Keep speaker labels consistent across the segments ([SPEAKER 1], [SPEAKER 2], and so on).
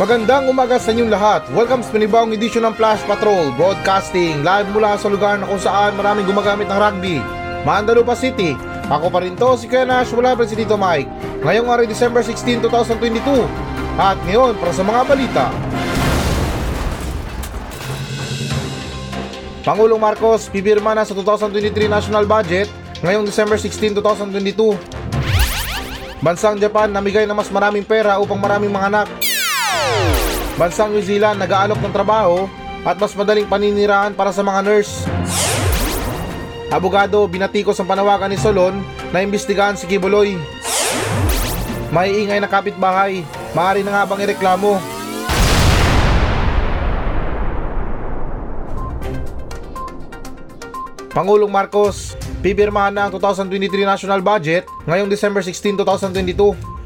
[SPEAKER 1] Magandang umaga sa inyong lahat. Welcome sa panibawang edisyon ng Flash Patrol Broadcasting live mula sa lugar na kung saan maraming gumagamit ng rugby. Mandalupa City. Ako pa rin to, si Kuya Nash, wala pa si Tito Mike. Ngayong araw, December 16, 2022. At ngayon, para sa mga balita. Pangulong Marcos, pipirma na sa 2023 national budget ngayong December 16, 2022. Bansang Japan namigay ng mas maraming pera upang maraming mga anak. Bansang New Zealand nag-aalok ng trabaho at mas madaling paninirahan para sa mga nurse. Abogado binatikos ang panawagan ni Solon na imbestigahan si Kibuloy. May ingay na kapitbahay, maaari na nga bang ireklamo? Pangulong Marcos, pipirmahan na ang 2023 national budget ngayong December 16, 2022.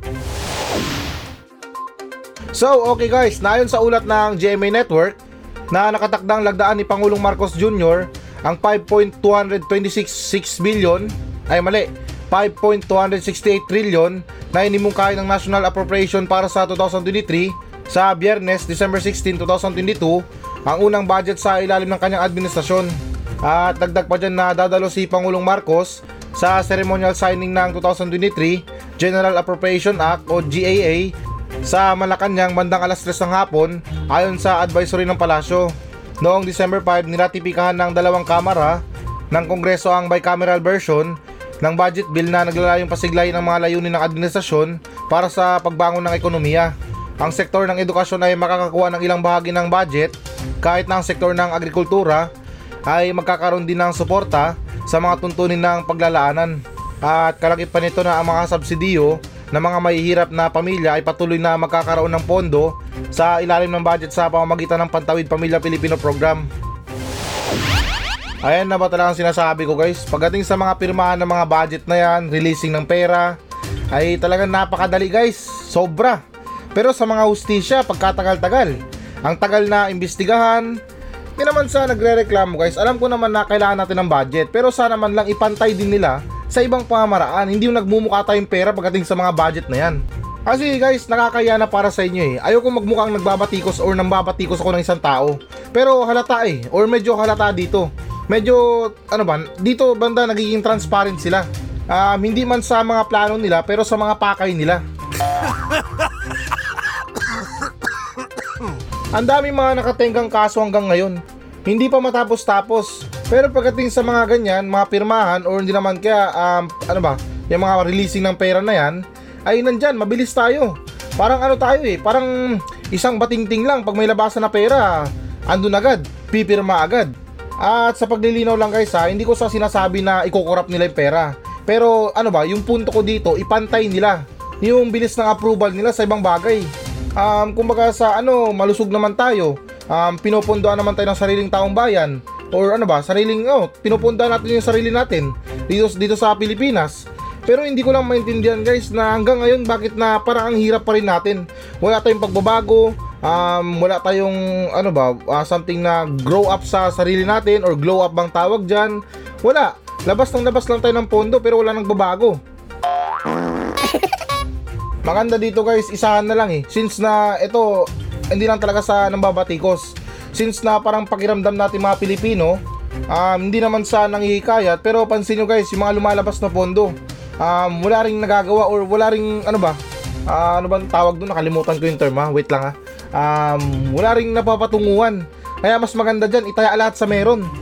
[SPEAKER 1] So, okay guys, nayon sa ulat ng GMA Network na nakatakdang lagdaan ni Pangulong Marcos Jr. ang 5.226 billion, ay mali, 5.268 trillion na inimungkahi ng National Appropriation para sa 2023 sa Biyernes, December 16, 2022, ang unang budget sa ilalim ng kanyang administrasyon. At dagdag pa dyan na dadalo si Pangulong Marcos sa ceremonial signing ng 2023 General Appropriation Act o GAA sa Malacanang bandang alas 3 ng hapon ayon sa advisory ng palasyo. Noong December 5, niratipikahan ng dalawang kamara ng Kongreso ang bicameral version ng budget bill na naglalayong pasiglayin ang mga layunin ng administrasyon para sa pagbangon ng ekonomiya. Ang sektor ng edukasyon ay makakakuha ng ilang bahagi ng budget kahit na ang sektor ng agrikultura ay magkakaroon din ng suporta sa mga tuntunin ng paglalaanan. At kalakip pa nito na ang mga subsidiyo ng mga mahihirap na pamilya ay patuloy na magkakaroon ng pondo sa ilalim ng budget sa pamamagitan ng Pantawid Pamilya Pilipino Program. Ayan na ba talagang sinasabi ko guys? Pagdating sa mga pirmahan ng mga budget na yan, releasing ng pera, ay talagang napakadali guys. Sobra. Pero sa mga hustisya, pagkatagal-tagal, ang tagal na imbestigahan, Di naman sa nagre-reklamo guys, alam ko naman na kailangan natin ng budget pero sana man lang ipantay din nila sa ibang pamamaraan, hindi yung nagmumukha tayong pera pagdating sa mga budget na yan. Kasi guys, nakakaya na para sa inyo eh. Ayoko magmukhang nagbabatikos or nambabatikos ako ng isang tao. Pero halata eh, or medyo halata dito. Medyo, ano ba, dito banda nagiging transparent sila. Um, hindi man sa mga plano nila, pero sa mga pakay nila. Ang dami mga nakatenggang kaso hanggang ngayon. Hindi pa matapos-tapos. Pero pagdating sa mga ganyan, mga pirmahan or hindi naman kaya um, ano ba, yung mga releasing ng pera na yan, ay nandyan, mabilis tayo. Parang ano tayo eh, parang isang batingting lang pag may labasan na pera, andun agad, pipirma agad. At sa paglilinaw lang guys ha, hindi ko sa sinasabi na ikukurap nila yung pera. Pero ano ba, yung punto ko dito, ipantay nila yung bilis ng approval nila sa ibang bagay um, kumbaga sa ano, malusog naman tayo. Um, pinopondoan naman tayo ng sariling taong bayan or ano ba, sariling oh, pinupundahan natin yung sarili natin dito dito sa Pilipinas. Pero hindi ko lang maintindihan guys na hanggang ngayon bakit na parang ang hirap pa rin natin. Wala tayong pagbabago, um, wala tayong ano ba, uh, something na grow up sa sarili natin or glow up bang tawag dyan. Wala. Labas ng labas lang tayo ng pondo pero wala nang babago. Maganda dito guys, isahan na lang eh. Since na ito, hindi lang talaga sa nambabatikos. Since na parang pakiramdam natin mga Pilipino, um, hindi naman sa nangihikayat, pero pansin nyo guys, yung mga lumalabas na pondo, um, wala ring nagagawa or wala ring ano ba, uh, ano ba tawag doon, nakalimutan ko yung term ha, wait lang ha. Um, wala ring napapatunguhan. Kaya mas maganda dyan, itaya lahat sa meron.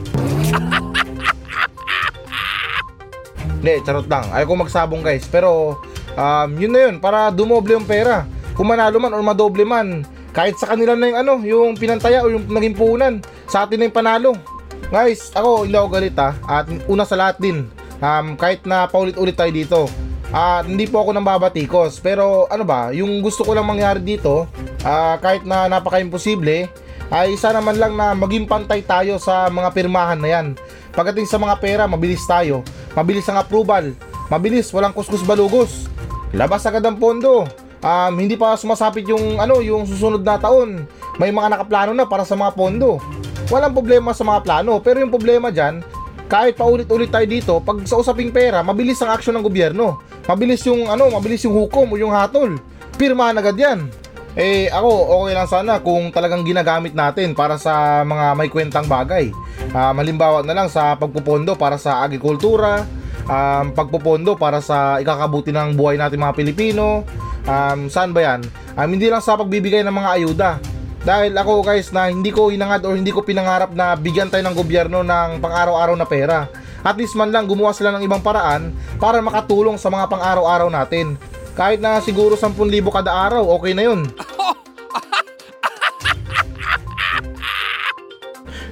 [SPEAKER 1] Hindi, charot lang. Ayaw magsabong guys. Pero um, yun na yun, para dumoble yung pera. Kung manalo man or madoble man, kahit sa kanila na yung ano, yung pinantaya o yung naging puhunan, sa atin na yung panalo. Guys, ako hindi ako galit ha, at una sa lahat din, um, kahit na paulit-ulit tayo dito, at uh, hindi po ako nang babatikos, pero ano ba, yung gusto ko lang mangyari dito, uh, kahit na napaka-imposible, ay sana man lang na maging pantay tayo sa mga pirmahan na yan. Pagdating sa mga pera, mabilis tayo. Mabilis ang approval. Mabilis, walang kuskus balugos. Labas agad ang pondo. Um, hindi pa sumasapit yung ano, yung susunod na taon. May mga nakaplano na para sa mga pondo. Walang problema sa mga plano, pero yung problema diyan, kahit paulit-ulit tayo dito, pag sa usaping pera, mabilis ang aksyon ng gobyerno. Mabilis yung ano, mabilis yung hukom o yung hatol. Pirmahan agad 'yan. Eh ako okay lang sana kung talagang ginagamit natin para sa mga may kwentang bagay. Um, halimbawa na lang sa pagpupondo para sa agrikultura, um, pagpupondo para sa ikakabuti ng buhay natin mga Pilipino. Um, saan ba yan? Um, hindi lang sa pagbibigay ng mga ayuda. Dahil ako guys na hindi ko hinangad or hindi ko pinangarap na bigyan tayo ng gobyerno ng pang-araw-araw na pera. At least man lang gumawa sila ng ibang paraan para makatulong sa mga pang-araw-araw natin. Kahit na siguro 10,000 kada araw, okay na yun.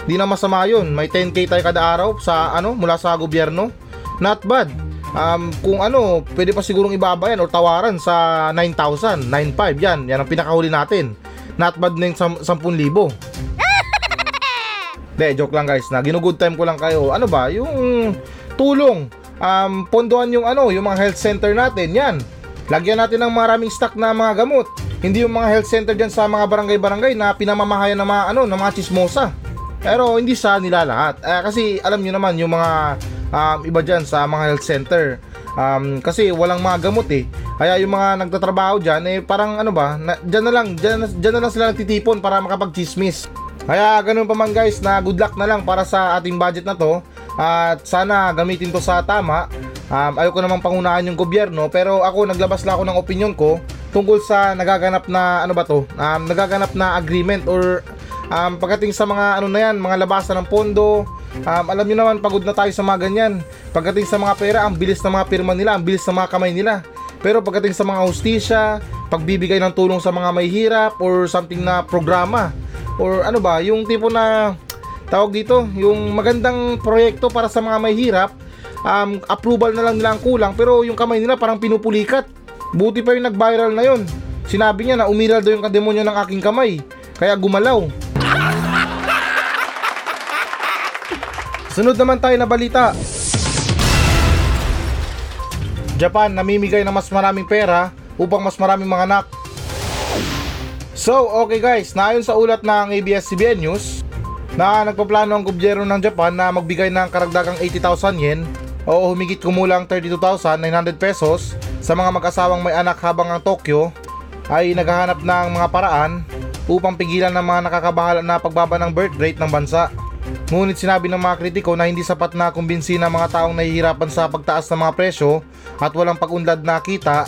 [SPEAKER 1] Di na masama yun. May 10k tayo kada araw sa ano mula sa gobyerno. Not bad. Um, kung ano, pwede pa sigurong ibaba yan or tawaran sa 9,000, 9,500 yan. Yan ang pinakahuli natin. Not bad na yung 10,000. De, joke lang guys na ginugood time ko lang kayo. Ano ba? Yung tulong. Um, pondohan yung ano, yung mga health center natin. Yan. Lagyan natin ng maraming stock na mga gamot. Hindi yung mga health center dyan sa mga barangay-barangay na pinamamahayan ng mga ano, ng mga chismosa. Pero hindi sa nila lahat. Eh, kasi alam nyo naman yung mga um, iba dyan sa mga health center. Um, kasi walang mga gamot eh. Kaya yung mga nagtatrabaho dyan eh parang ano ba, na, dyan na lang, dyan, dyan na lang sila nagtitipon para makapag-chismis. Kaya ganun pa man guys na good luck na lang para sa ating budget na to. At sana gamitin to sa tama. Um, ayoko namang pangunahan yung gobyerno pero ako naglabas lang ako ng opinion ko tungkol sa nagaganap na ano ba to? Um, nagaganap na agreement or um, pagdating sa mga ano na yan, mga labasan ng pondo, um, alam nyo naman pagod na tayo sa mga ganyan. Pagdating sa mga pera, ang bilis ng mga pirma nila, ang bilis ng mga kamay nila. Pero pagdating sa mga hustisya, pagbibigay ng tulong sa mga may hirap or something na programa or ano ba, yung tipo na tawag dito, yung magandang proyekto para sa mga may hirap, um, approval na lang nila ang kulang pero yung kamay nila parang pinupulikat. Buti pa yung nag-viral na yon. Sinabi niya na umiral daw yung kademonyo ng aking kamay, kaya gumalaw. Sunod naman tayo na balita. Japan namimigay ng mas maraming pera upang mas maraming mga anak. So, okay guys, naayon sa ulat ng ABS-CBN News na nagpaplano ang gobyerno ng Japan na magbigay ng karagdagang 80,000 yen o humigit kumulang 32,900 pesos sa mga mag-asawang may anak habang ang Tokyo ay naghahanap ng mga paraan upang pigilan ng mga nakakabahala na pagbaba ng birth rate ng bansa. Ngunit sinabi ng mga kritiko na hindi sapat na kumbinsi ng mga taong nahihirapan sa pagtaas ng mga presyo at walang pag-unlad na kita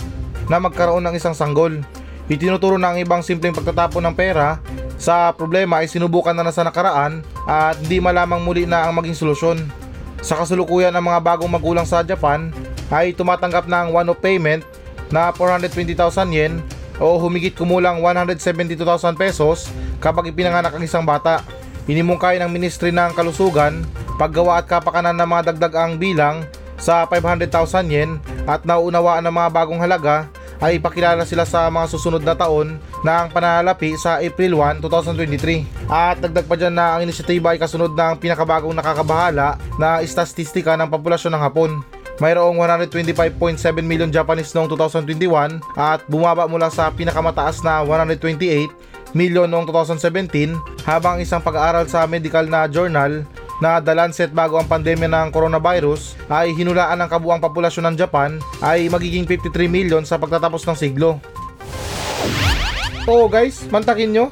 [SPEAKER 1] na magkaroon ng isang sanggol. Itinuturo ang ibang simpleng pagtatapon ng pera sa problema ay sinubukan na na sa nakaraan at hindi malamang muli na ang maging solusyon. Sa kasulukuyan ng mga bagong magulang sa Japan ay tumatanggap ng one-off payment na 420,000 yen o humigit kumulang 172,000 pesos kapag ipinanganak ang isang bata. Inimungkay ng Ministry ng Kalusugan, Paggawa at Kapakanan ng mga dagdag ang bilang sa 500,000 yen at nauunawaan ng mga bagong halaga ay ipakilala sila sa mga susunod na taon na ang pananalapi sa April 1, 2023. At dagdag pa dyan na ang inisyatiba ay kasunod ng pinakabagong nakakabahala na istatistika ng populasyon ng Hapon. Mayroong 125.7 million Japanese noong 2021 at bumaba mula sa pinakamataas na 128 million noong 2017 habang isang pag-aaral sa medical na journal na The Lancet bago ang pandemya ng coronavirus ay hinulaan ng kabuang populasyon ng Japan ay magiging 53 million sa pagtatapos ng siglo. Oo guys, mantakin nyo.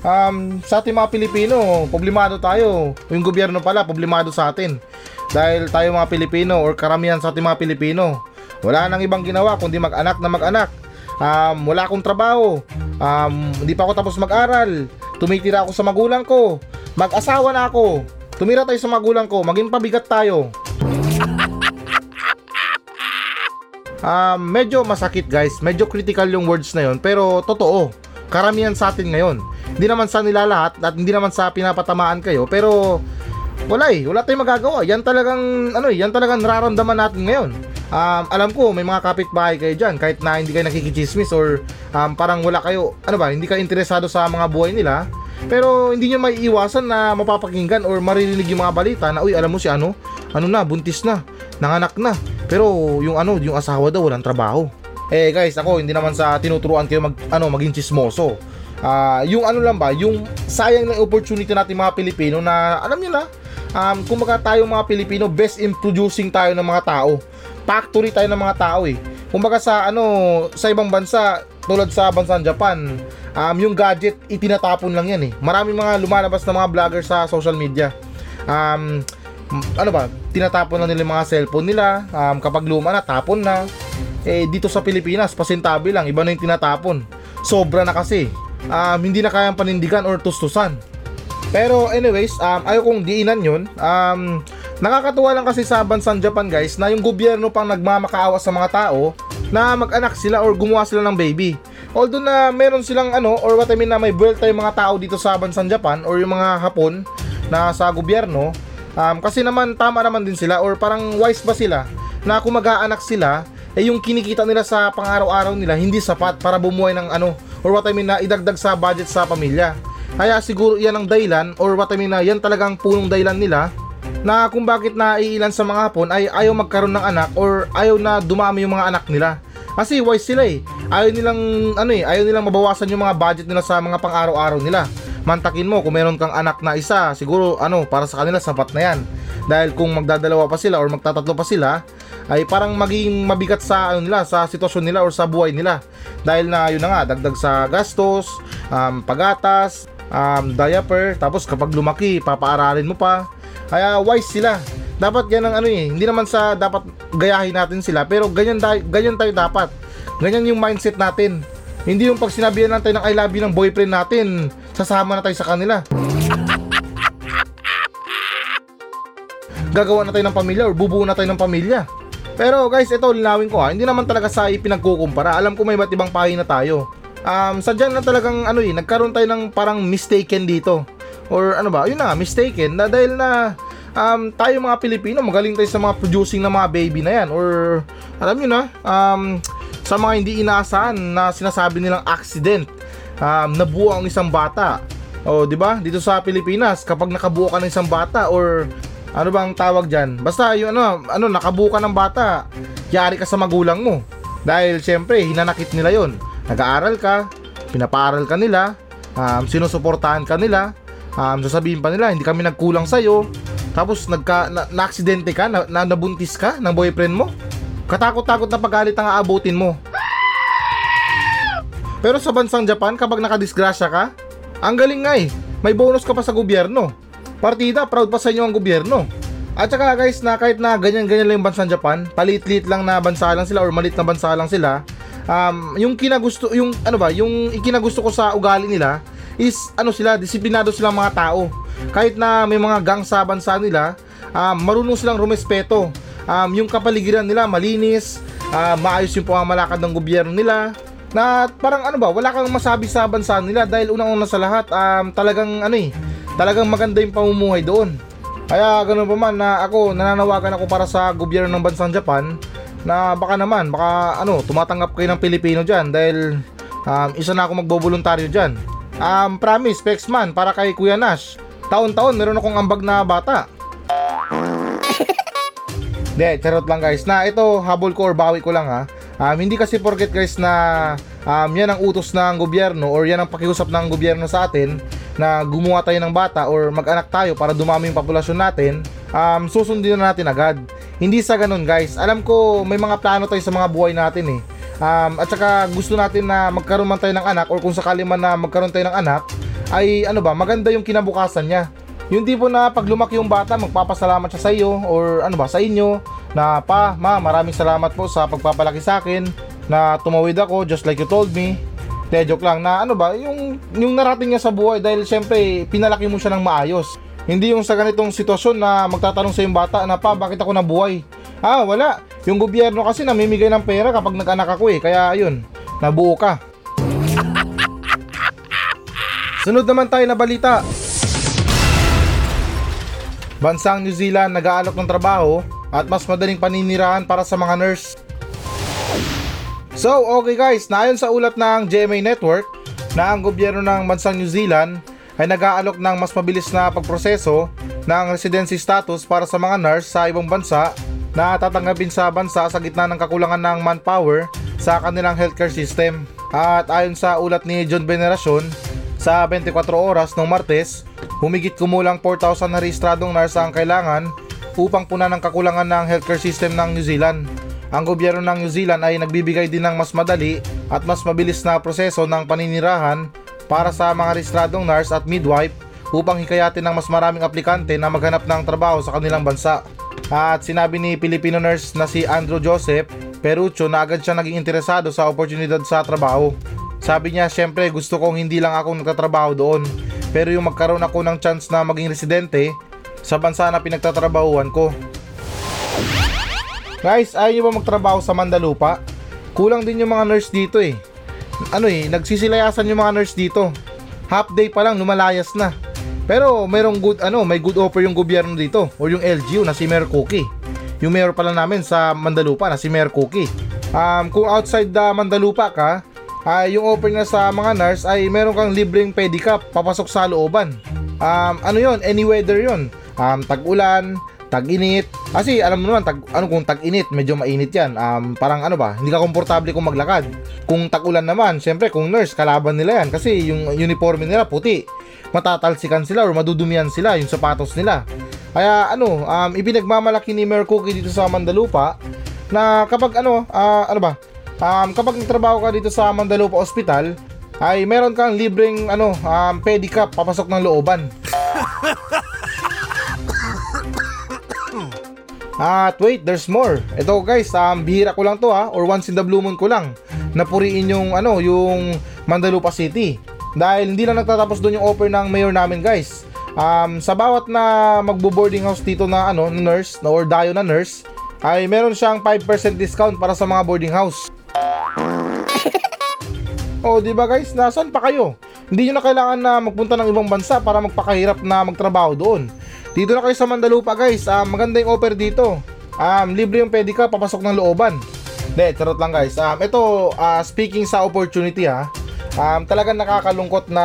[SPEAKER 1] Um, sa ating mga Pilipino, problemado tayo. Yung gobyerno pala, problemado sa atin. Dahil tayo mga Pilipino or karamihan sa ating mga Pilipino, wala nang ibang ginawa kundi mag-anak na mag-anak. Um, wala akong trabaho. Um, hindi pa ako tapos mag-aral. Tumitira ako sa magulang ko. Mag-asawa na ako. Tumira tayo sa magulang ko. Maging pabigat tayo. Um, medyo masakit guys. Medyo critical yung words na yon Pero totoo. Karamihan sa atin ngayon. Hindi naman sa nila lahat at hindi naman sa pinapatamaan kayo. Pero wala eh. Wala tayong magagawa. Yan talagang, ano eh, yan talagang nararamdaman natin ngayon. Um, alam ko, may mga kapitbahay kayo dyan, kahit na hindi kayo nakikichismis or um, parang wala kayo, ano ba, hindi ka interesado sa mga buhay nila. Pero hindi nyo may iwasan na mapapakinggan or maririnig yung mga balita na, uy, alam mo si ano, ano na, buntis na, nanganak na. Pero yung ano, yung asawa daw walang trabaho. Eh guys, ako hindi naman sa tinuturuan kayo mag ano maging chismoso. Ah, yung ano lang ba, yung sayang ng opportunity natin mga Pilipino na alam niyo na, um, kumbaga tayo mga Pilipino best in producing tayo ng mga tao. Factory tayo ng mga tao eh. Kumbaga sa ano, sa ibang bansa, tulad sa bansang Japan, um, yung gadget itinatapon lang yan eh. Maraming mga lumalabas na mga vlogger sa social media. Um, ano ba, tinatapon lang nila yung mga cellphone nila, um, kapag luma na, tapon na. Eh, dito sa Pilipinas, pasintabi lang, iba na yung tinatapon. Sobra na kasi. Um, hindi na kayang panindigan or tustusan. Pero anyways, um, ayaw kong diinan yun. Um, nakakatuwa lang kasi sa bansang Japan guys na yung gobyerno pang nagmamakaawa sa mga tao na mag-anak sila or gumawa sila ng baby. Although na meron silang ano or what I mean na may buwelta yung mga tao dito sa bansang Japan or yung mga Hapon na sa gobyerno. Um, kasi naman tama naman din sila or parang wise ba sila na kung mag-aanak sila eh yung kinikita nila sa pang-araw-araw nila hindi sapat para bumuhay ng ano or what I mean na idagdag sa budget sa pamilya. Kaya siguro yan ang dahilan or what I mean na yan talagang punong dahilan nila na kung bakit naiilan sa mga hapon ay ayaw magkaroon ng anak or ayaw na dumami yung mga anak nila. Kasi wise sila eh. Ayaw nilang ano eh, ayaw nilang mabawasan yung mga budget nila sa mga pang-araw-araw nila. Mantakin mo kung meron kang anak na isa, siguro ano, para sa kanila sapat na yan. Dahil kung magdadalawa pa sila or magtatatlo pa sila, ay parang maging mabigat sa ano nila, sa sitwasyon nila or sa buhay nila. Dahil na yun na nga, dagdag sa gastos, um, pagatas, um, diaper, tapos kapag lumaki, papaaralin mo pa. Kaya wise sila. Dapat yan ang ano eh, hindi naman sa dapat gayahin natin sila, pero ganyan, ganyan tayo dapat. Ganyan yung mindset natin. Hindi yung pag sinabihan natin ng I love you ng boyfriend natin, sasama na tayo sa kanila. Gagawa na tayo ng pamilya or bubuo na tayo ng pamilya. Pero guys, ito linawin ko ha, hindi naman talaga sa ipinagkukumpara. Alam ko may iba't ibang pahina tayo. Um, sadyan na talagang ano eh, nagkaroon tayo ng parang mistaken dito. Or ano ba, yun na mistaken na dahil na um, tayo mga Pilipino, magaling tayo sa mga producing ng mga baby na yan. Or alam nyo na, um, sa mga hindi inaasahan na sinasabi nilang accident, um, nabuo ang isang bata. O, di ba? Dito sa Pilipinas, kapag nakabuo ka ng isang bata or ano bang tawag diyan? Basta yung ano, ano nakabuo ka ng bata, yari ka sa magulang mo. Dahil syempre, hinanakit nila 'yon. Nag-aaral ka, pinapaaral ka nila, um, sinusuportahan ka nila, um, sasabihin pa nila, hindi kami nagkulang sa'yo. Tapos nagka, na, na-aksidente ka, na, na, nabuntis ka ng boyfriend mo. Katakot-takot na pagalit ang aabutin mo. Pero sa bansang Japan, kapag nakadisgrasya ka, ang galing nga eh. May bonus ka pa sa gobyerno. Partida, proud pa sa inyo ang gobyerno. At saka guys, na kahit na ganyan-ganyan lang yung bansang Japan, palit-lit lang na bansa lang sila or malit na bansa lang sila, um, yung kinagusto, yung ano ba, yung ikinagusto ko sa ugali nila is ano sila, disiplinado silang mga tao. Kahit na may mga gang sa bansa nila, um, marunong silang rumespeto. Um, yung kapaligiran nila malinis, ah, maayos yung pamamalakad ng gobyerno nila, na parang ano ba, wala kang masabi sa bansa nila dahil unang-una sa lahat, um, talagang ano eh, talagang maganda yung pamumuhay doon. Kaya ganun pa man na ako, nananawagan ako para sa gobyerno ng bansang Japan na baka naman, baka ano, tumatanggap kayo ng Pilipino dyan dahil um, isa na ako magboboluntaryo dyan. Um, promise, Pexman, para kay Kuya Nash. Taon-taon, meron akong ambag na bata. Hindi, charot lang guys. Na ito, habol ko or bawi ko lang ha. Um, hindi kasi porket guys na um, yan ang utos ng gobyerno or yan ang pakiusap ng gobyerno sa atin na gumawa tayo ng bata or mag-anak tayo para dumami yung populasyon natin, um, susundin na natin agad. Hindi sa ganun guys. Alam ko may mga plano tayo sa mga buhay natin eh. Um, at saka gusto natin na magkaroon man tayo ng anak or kung sakali man na magkaroon tayo ng anak, ay ano ba, maganda yung kinabukasan niya. Yung tipo na pag lumaki yung bata, magpapasalamat siya sa iyo or ano ba, sa inyo na pa, ma, maraming salamat po sa pagpapalaki sa akin na tumawid ako just like you told me. De, joke lang na ano ba, yung, yung narating niya sa buhay dahil syempre pinalaki mo siya ng maayos. Hindi yung sa ganitong sitwasyon na magtatanong sa yung bata na pa, bakit ako nabuhay? Ah, wala. Yung gobyerno kasi namimigay ng pera kapag nag-anak ako eh. Kaya ayun, nabuo ka. Sunod naman tayo na balita. Bansang New Zealand nag-aalok ng trabaho at mas madaling paninirahan para sa mga nurse. So, okay guys, naayon sa ulat ng GMA Network na ang gobyerno ng bansang New Zealand ay nag-aalok ng mas mabilis na pagproseso ng residency status para sa mga nurse sa ibang bansa na tatanggapin sa bansa sa gitna ng kakulangan ng manpower sa kanilang healthcare system. At ayon sa ulat ni John Veneracion, sa 24 oras ng Martes, humigit kumulang 4,000 na rehistradong nurse ang kailangan upang punan ang kakulangan ng healthcare system ng New Zealand. ang gobyerno ng New Zealand ay nagbibigay din ng mas madali at mas mabilis na proseso ng paninirahan para sa mga rehistradong nurse at midwife upang hikayatin ng mas maraming aplikante na maghanap ng trabaho sa kanilang bansa. At sinabi ni Filipino nurse na si Andrew Joseph Perucho na agad siya naging interesado sa oportunidad sa trabaho. Sabi niya, syempre gusto kong hindi lang ako nagtatrabaho doon, pero yung magkaroon ako ng chance na maging residente sa bansa na pinagtatrabahuan ko. Guys, ayaw nyo ba magtrabaho sa Mandalupa? Kulang din yung mga nurse dito eh. Ano eh, nagsisilayasan yung mga nurse dito. Half day pa lang, lumalayas na. Pero merong good ano, may good offer yung gobyerno dito or yung LGU na si Mayor Cookie. Yung mayor pala namin sa Mandalupa na si Mayor Cookie. Um, kung outside the Mandalupa ka, ay yung offer niya sa mga nurse ay meron kang libreng pedicab papasok sa looban. Um, ano yon? Any weather yon. Um, tag-ulan, tag-init. Kasi alam mo naman, tag, ano kung tag-init, medyo mainit yan. Um, parang ano ba, hindi ka komportable kung maglakad. Kung tag-ulan naman, syempre kung nurse, kalaban nila yan. Kasi yung uniforme nila puti matatalsikan sila or madudumihan sila yung sapatos nila. Kaya ano, um, ipinagmamalaki ni Mayor Cookie dito sa Mandalupa na kapag ano, ah, ano ba, um, kapag nagtrabaho ka dito sa Mandalupa Hospital, ay meron kang libreng ano, um, pedicab papasok ng looban. At wait, there's more. Ito guys, um, bihira ko lang to ha, or once in the blue moon ko lang. Napuriin yung ano, yung Mandalupa City. Dahil hindi lang nagtatapos doon yung offer ng mayor namin guys. Um, sa bawat na magbo-boarding house dito na ano, nurse na or dayo na nurse, ay meron siyang 5% discount para sa mga boarding house. oh, di ba guys? Nasaan pa kayo? Hindi nyo na kailangan na magpunta ng ibang bansa para magpakahirap na magtrabaho doon. Dito na kayo sa Mandalupa guys. Um, maganda yung offer dito. Um, libre yung pedicab papasok ng looban. De, charot lang guys. Um, ito, uh, speaking sa opportunity ha. Um, talagang nakakalungkot na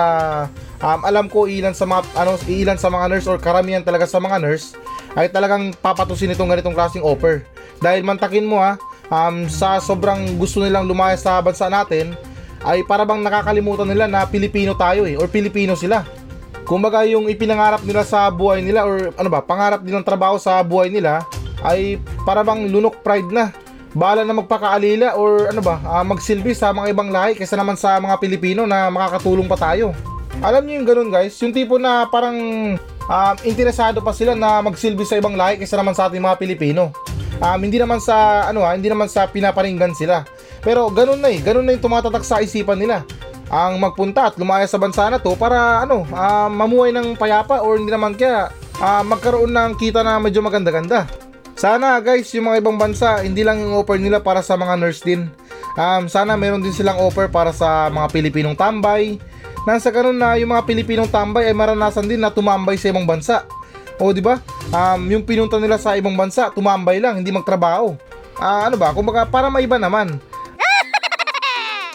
[SPEAKER 1] um, alam ko ilan sa mga ano ilan sa mga nurse or karamihan talaga sa mga nurse ay talagang papatusin itong ganitong klaseng offer. Dahil mantakin mo ha, um, sa sobrang gusto nilang lumaya sa bansa natin, ay para bang nakakalimutan nila na Pilipino tayo eh, or Pilipino sila. Kumbaga yung ipinangarap nila sa buhay nila or ano ba, pangarap nilang trabaho sa buhay nila ay para bang lunok pride na. Bala na magpakaalila or ano ba, uh, magsilbi sa mga ibang lahi kaysa naman sa mga Pilipino na makakatulong pa tayo. Alam niyo yung ganun guys, yung tipo na parang um, interesado pa sila na magsilbi sa ibang lahi kaysa naman sa ating mga Pilipino. Um, hindi naman sa ano ha, hindi naman sa pinaparinggan sila. Pero ganun na eh, ganun na yung tumatatak sa isipan nila. Ang magpunta at lumaya sa bansa na to para ano, uh, mamuhay ng payapa or hindi naman kaya uh, magkaroon ng kita na medyo maganda-ganda. Sana guys, yung mga ibang bansa, hindi lang yung offer nila para sa mga nurse din. Um, sana meron din silang offer para sa mga Pilipinong tambay. Nang sa ganun na yung mga Pilipinong tambay ay maranasan din na tumambay sa ibang bansa. O di ba? Um, yung pinunta nila sa ibang bansa, tumambay lang, hindi magtrabaho. Ah, uh, ano ba? Kumbaga para maiba naman.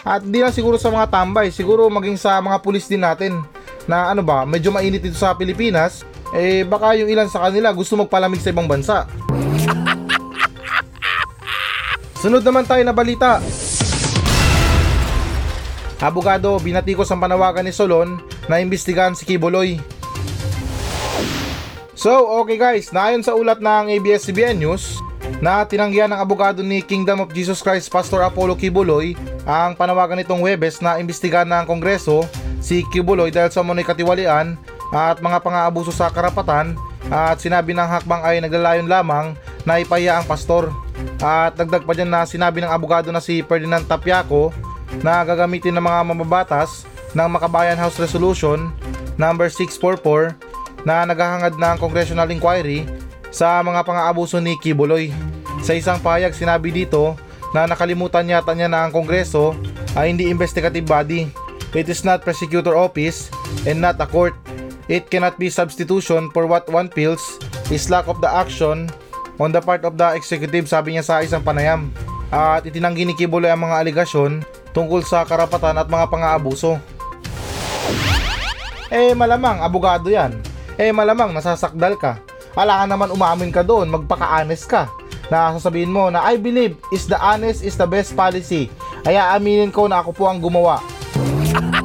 [SPEAKER 1] At hindi lang siguro sa mga tambay, siguro maging sa mga pulis din natin na ano ba, medyo mainit dito sa Pilipinas, eh baka yung ilan sa kanila gusto magpalamig sa ibang bansa. Sunod naman tayo na balita. Abogado, binatikos ang panawagan ni Solon na imbestigahan si Kibuloy. So, okay guys, naayon sa ulat ng ABS-CBN News, na tinanggihan ng abogado ni Kingdom of Jesus Christ Pastor Apollo Kibuloy ang panawagan nitong Webes na imbestigahan ng Kongreso si Kibuloy dahil sa munay katiwalian at mga pang-aabuso sa karapatan at sinabi ng hakbang ay naglalayon lamang na ipahiya ang pastor. At dagdag pa dyan na sinabi ng abogado na si Ferdinand Tapiaco na gagamitin ng mga mababatas ng Makabayan House Resolution number 644 na naghahangad ng congressional inquiry sa mga pang-aabuso ni Kibuloy. Sa isang pahayag sinabi dito na nakalimutan yata niya na ang kongreso ay hindi investigative body. It is not prosecutor office and not a court. It cannot be substitution for what one feels is lack of the action on the part of the executive sabi niya sa isang panayam. At itinanggi ni Kibuloy ang mga aligasyon tungkol sa karapatan at mga pang-aabuso. Eh malamang abogado yan. Eh malamang nasasakdal ka. Ala ka naman umamin ka doon, magpaka-honest ka. Na sasabihin mo na I believe is the honest is the best policy. Ay aaminin ko na ako po ang gumawa.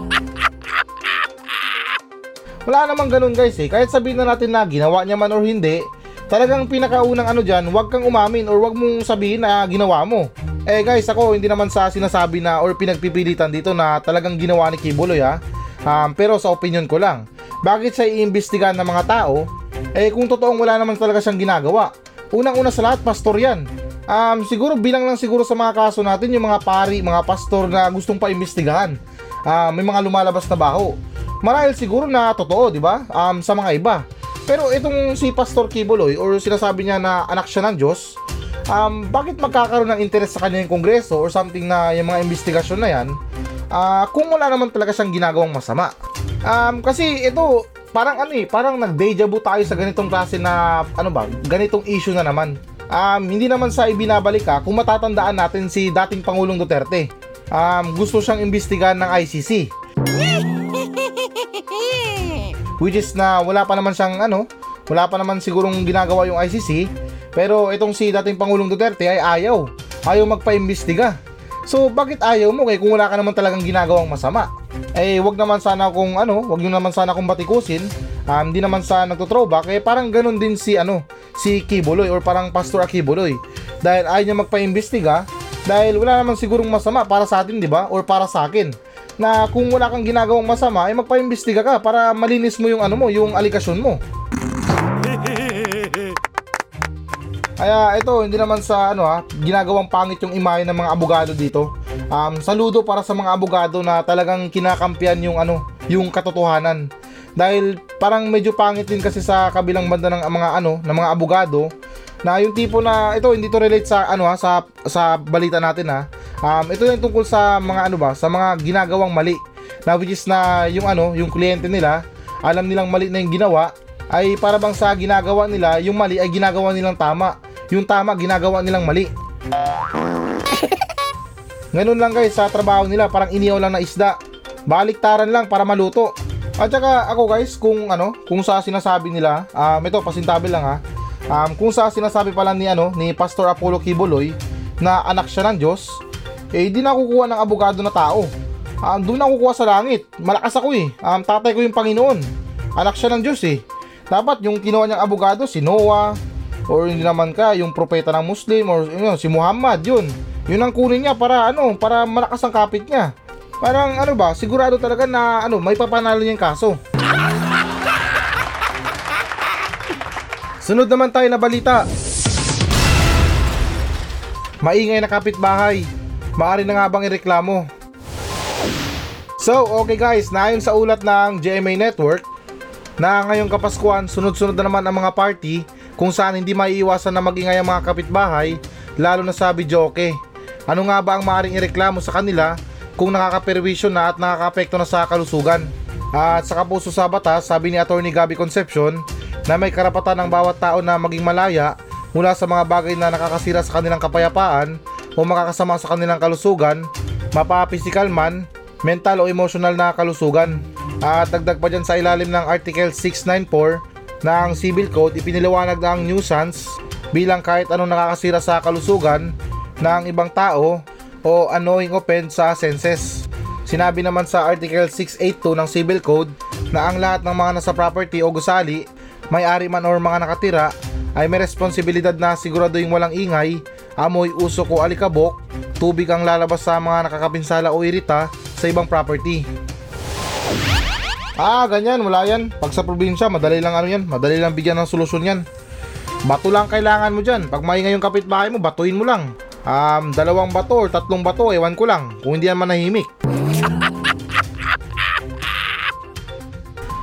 [SPEAKER 1] Wala namang ganun guys eh. Kahit sabihin na natin na ginawa niya man or hindi, talagang pinakaunang ano dyan, wag kang umamin or wag mong sabihin na ginawa mo. Eh guys, ako hindi naman sa sinasabi na or pinagpipilitan dito na talagang ginawa ni Kibuloy ha. Um, pero sa opinion ko lang, bakit siya iimbestigahan ng mga tao? Eh kung totoong wala naman talaga siyang ginagawa. Unang-una sa lahat, pastor yan. Um, siguro bilang lang siguro sa mga kaso natin yung mga pari, mga pastor na gustong paimbestigahan. Uh, may mga lumalabas na baho. Marahil siguro na totoo, di ba? Um, sa mga iba. Pero itong si Pastor Kibuloy or sinasabi niya na anak siya ng Diyos, um, bakit magkakaroon ng interest sa kanya yung kongreso or something na yung mga investigasyon na yan uh, kung wala naman talaga siyang ginagawang masama. Um, kasi ito, parang ano eh, parang nag-deja vu tayo sa ganitong klase na, ano ba, ganitong issue na naman. Um, hindi naman sa ibinabalik ha, kung matatandaan natin si dating Pangulong Duterte. Um, gusto siyang imbestigahan ng ICC. Which is na wala pa naman siyang ano, wala pa naman sigurong ginagawa yung ICC pero itong si dating Pangulong Duterte ay ayaw. Ayaw magpa-imbestiga. So bakit ayaw mo kay kung wala ka naman talagang ginagawang masama? Eh wag naman sana kung ano, wag niyo naman sana kung batikusin. Um, di naman sa nagto-throwback eh parang ganun din si ano, si Kibuloy or parang Pastor Akibuloy. Dahil ayaw niya magpa-imbestiga dahil wala naman sigurong masama para sa atin, di ba? Or para sa akin na kung wala kang ginagawang masama ay magpa-imbestiga ka para malinis mo yung ano mo, yung alikasyon mo. Kaya ito, hindi naman sa ano ha, ginagawang pangit yung imahe ng mga abogado dito. Um, saludo para sa mga abogado na talagang kinakampiyan yung ano, yung katotohanan. Dahil parang medyo pangit din kasi sa kabilang banda ng mga ano, ng mga abogado na yung tipo na ito hindi to relate sa ano ha, sa sa balita natin ha. Um, ito yung tungkol sa mga ano ba, sa mga ginagawang mali. Na which is na yung ano, yung kliyente nila, alam nilang mali na yung ginawa, ay para bang sa ginagawa nila, yung mali ay ginagawa nilang tama yung tama ginagawa nilang mali. Ganun lang guys sa trabaho nila parang iniyaw lang na isda. Baliktaran lang para maluto. At saka ako guys kung ano kung sa sinasabi nila um, ito pasintabi lang ha. Um, kung sa sinasabi pala ni ano ni Pastor Apollo Kibuloy na anak siya ng Diyos eh di nakukuha ng abogado na tao. Um, doon nakukuha sa langit. Malakas ako eh. Um, tatay ko yung Panginoon. Anak siya ng Diyos eh. Dapat yung kinuha niyang abogado si Noah, or hindi naman ka yung propeta ng Muslim or yun, si Muhammad yun yun ang kunin niya para ano para malakas ang kapit niya parang ano ba sigurado talaga na ano may papanalo niya yung kaso sunod naman tayo na balita maingay na kapitbahay maari na nga bang ireklamo So, okay guys, nayon sa ulat ng GMA Network na ngayong Kapaskuhan, sunod-sunod na naman ang mga party kung saan hindi maiiwasan na magingay ang mga kapitbahay lalo na sa videoke. Ano nga ba ang maaaring ireklamo sa kanila kung nakakaperwisyo na at nakakaapekto na sa kalusugan? At sa kapuso sa batas, sabi ni Attorney Gabby Concepcion na may karapatan ng bawat tao na maging malaya mula sa mga bagay na nakakasira sa kanilang kapayapaan o makakasama sa kanilang kalusugan, mapa-physical man, mental o emotional na kalusugan. At dagdag pa dyan sa ilalim ng Article 694 na ang Civil Code ipiniliwanag na ang nuisance bilang kahit anong nakakasira sa kalusugan ng ibang tao o annoying offense sa senses. Sinabi naman sa Article 682 ng Civil Code na ang lahat ng mga nasa property o gusali, may-ari man or mga nakatira ay may responsibilidad na siguraduhin walang ingay, amoy, usok o alikabok, tubig ang lalabas sa mga nakakapinsala o irita sa ibang property. Ah, ganyan, wala yan. Pag sa probinsya, madali lang ano yan. Madali lang bigyan ng solusyon yan. Bato lang kailangan mo dyan. Pag maingay yung kapitbahay mo, batuin mo lang. Um, dalawang bato or tatlong bato, ewan ko lang. Kung hindi yan manahimik.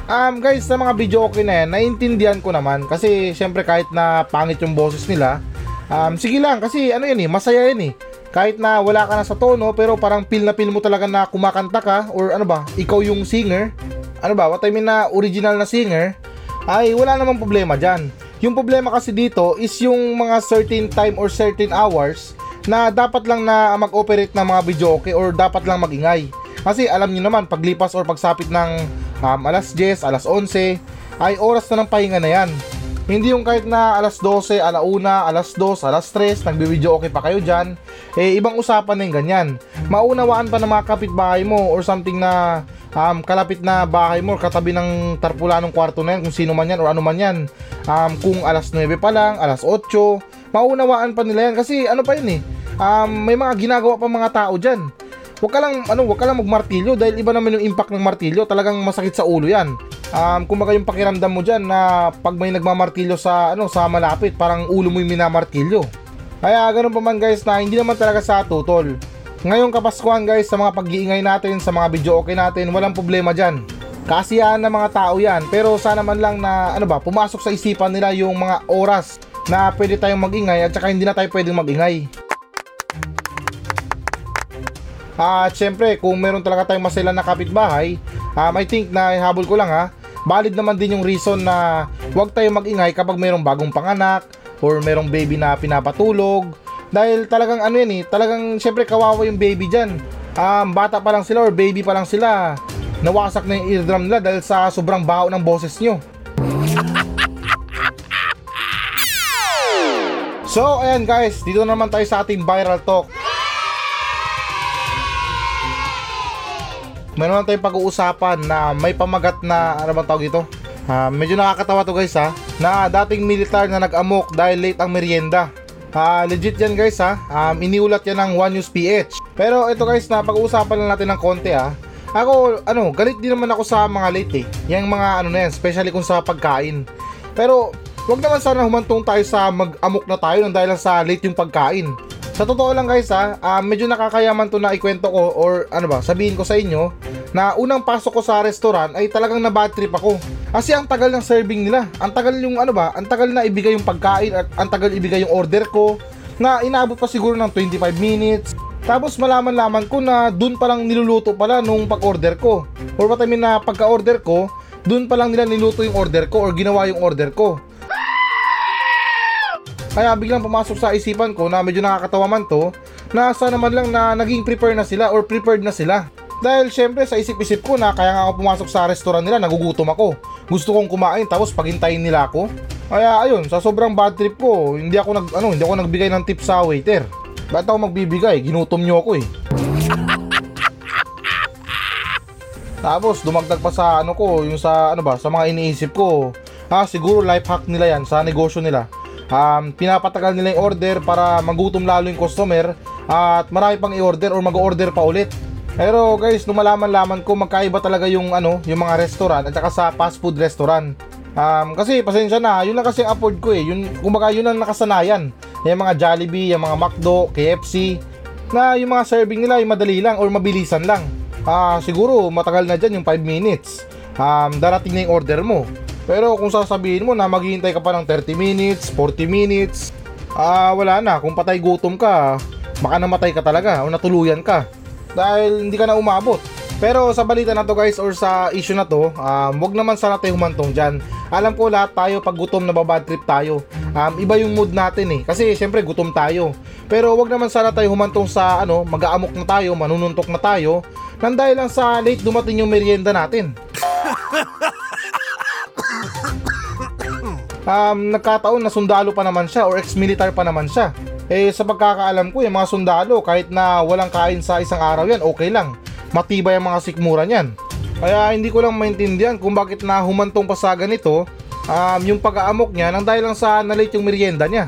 [SPEAKER 1] Um, guys, sa mga video okay na yan, naiintindihan ko naman. Kasi, syempre, kahit na pangit yung boses nila, um, sige lang, kasi ano yan eh, masaya yan eh. Kahit na wala ka na sa tono, pero parang feel na feel mo talaga na kumakanta ka, or ano ba, ikaw yung singer, ano ba, what I mean na original na singer, ay wala namang problema dyan. Yung problema kasi dito is yung mga certain time or certain hours na dapat lang na mag-operate ng mga video okay or dapat lang magingay. Kasi alam niyo naman, paglipas or pagsapit ng um, alas 10, alas 11, ay oras na ng pahinga na yan. Hindi yung kahit na alas 12, alauna, alas 2, alas 3, nagbi-video okay pa kayo dyan, eh ibang usapan na yung ganyan. Maunawaan pa ng mga kapitbahay mo or something na um, kalapit na bahay mo, katabi ng tarpulanong kwarto na yan, kung sino man yan or ano man yan. Um, kung alas 9 pa lang, alas 8, maunawaan pa nila yan. Kasi ano pa yun eh, um, may mga ginagawa pa mga tao dyan. Huwag ka lang, ano, huwag ka lang magmartilyo dahil iba naman yung impact ng martilyo. Talagang masakit sa ulo yan. Um, kumbaga yung pakiramdam mo dyan na pag may nagmamartilyo sa, ano, sa malapit, parang ulo mo yung minamartilyo. Kaya ganun pa man guys na hindi naman talaga sa tutol. Ngayong Kapaskuhan guys, sa mga pag-iingay natin, sa mga video okay natin, walang problema dyan. Kasiyahan ng mga tao yan, pero sana man lang na, ano ba, pumasok sa isipan nila yung mga oras na pwede tayong magingay at saka hindi na tayo pwedeng magingay. At syempre, kung meron talaga tayong masela na kapitbahay, um, I think na habol ko lang ha, valid naman din yung reason na huwag tayong magingay kapag mayroong bagong panganak or merong baby na pinapatulog. Dahil talagang ano yan eh, talagang syempre kawawa yung baby dyan. Um, bata pa lang sila or baby pa lang sila. Nawasak na yung eardrum nila dahil sa sobrang baho ng boses nyo. So, ayan guys, dito naman tayo sa ating viral talk. Meron lang tayong pag-uusapan na may pamagat na, ano bang tawag ito? Ah, medyo nakakatawa to guys ha, na dating militar na nag-amok dahil late ang merienda. Ah, legit yan guys ha, um, iniulat yan ng One News PH. Pero ito guys, na pag-uusapan lang natin ng konti ha. Ako, ano, galit din naman ako sa mga late eh. Yung mga ano na yan, especially kung sa pagkain. Pero, wag naman sana humantong tayo sa mag-amok na tayo nang dahil sa late yung pagkain. Sa totoo lang guys ha, ah, medyo nakakayaman to na ikwento ko or ano ba, sabihin ko sa inyo na unang pasok ko sa restaurant ay talagang na trip ako. Kasi ang tagal ng serving nila. Ang tagal yung ano ba, ang tagal na ibigay yung pagkain at ang tagal ibigay yung order ko na inabot pa siguro ng 25 minutes. Tapos malaman-laman ko na dun pa lang niluluto pala nung pag-order ko. Or what I mean na pagka-order ko, dun pa lang nila niluto yung order ko or ginawa yung order ko. Kaya biglang pumasok sa isipan ko na medyo nakakatawa man to na sana naman lang na naging prepare na sila or prepared na sila. Dahil syempre sa isip-isip ko na kaya nga ako pumasok sa restaurant nila nagugutom ako. Gusto kong kumain tapos paghintayin nila ako. Kaya ayun, sa sobrang bad trip ko, hindi ako nag ano, hindi ako nagbigay ng tip sa waiter. Bakit ako magbibigay? Ginutom niyo ako eh. Tapos dumagdag pa sa ano ko, yung sa ano ba, sa mga iniisip ko. Ah, siguro life hack nila yan sa negosyo nila. Um, pinapatagal nila yung order para magutom lalo yung customer at marami pang i-order or mag-order pa ulit. Pero guys, nung malaman-laman ko magkaiba talaga yung ano, yung mga restaurant at saka sa fast food restaurant. Um, kasi pasensya na, yun lang kasi afford ko eh. Yun, kumbaga yun ang nakasanayan. Yung mga Jollibee, yung mga McDo, KFC, na yung mga serving nila ay madali lang or mabilisan lang. Ah, siguro matagal na dyan yung 5 minutes. Um, darating na yung order mo. Pero kung sasabihin mo na maghihintay ka pa ng 30 minutes, 40 minutes, ah wala na. Kung patay gutom ka, baka namatay ka talaga o natuluyan ka. Dahil hindi ka na umabot. Pero sa balita na to guys or sa issue na to, um, wag naman sana tayo humantong dyan. Alam ko lahat tayo pag gutom na babad trip tayo. Um, iba yung mood natin eh. Kasi syempre gutom tayo. Pero wag naman sana tayo humantong sa ano, mag-aamok na tayo, manununtok na tayo. Nang dahil lang sa late dumating yung merienda natin. um, nagkataon na sundalo pa naman siya or ex-militar pa naman siya. Eh sa pagkakaalam ko, yung mga sundalo kahit na walang kain sa isang araw yan, okay lang. Matibay ang mga sikmura niyan. Kaya hindi ko lang maintindihan kung bakit na humantong pa sa ganito um, yung pag-aamok niya nang dahil lang sa nalate yung merienda niya.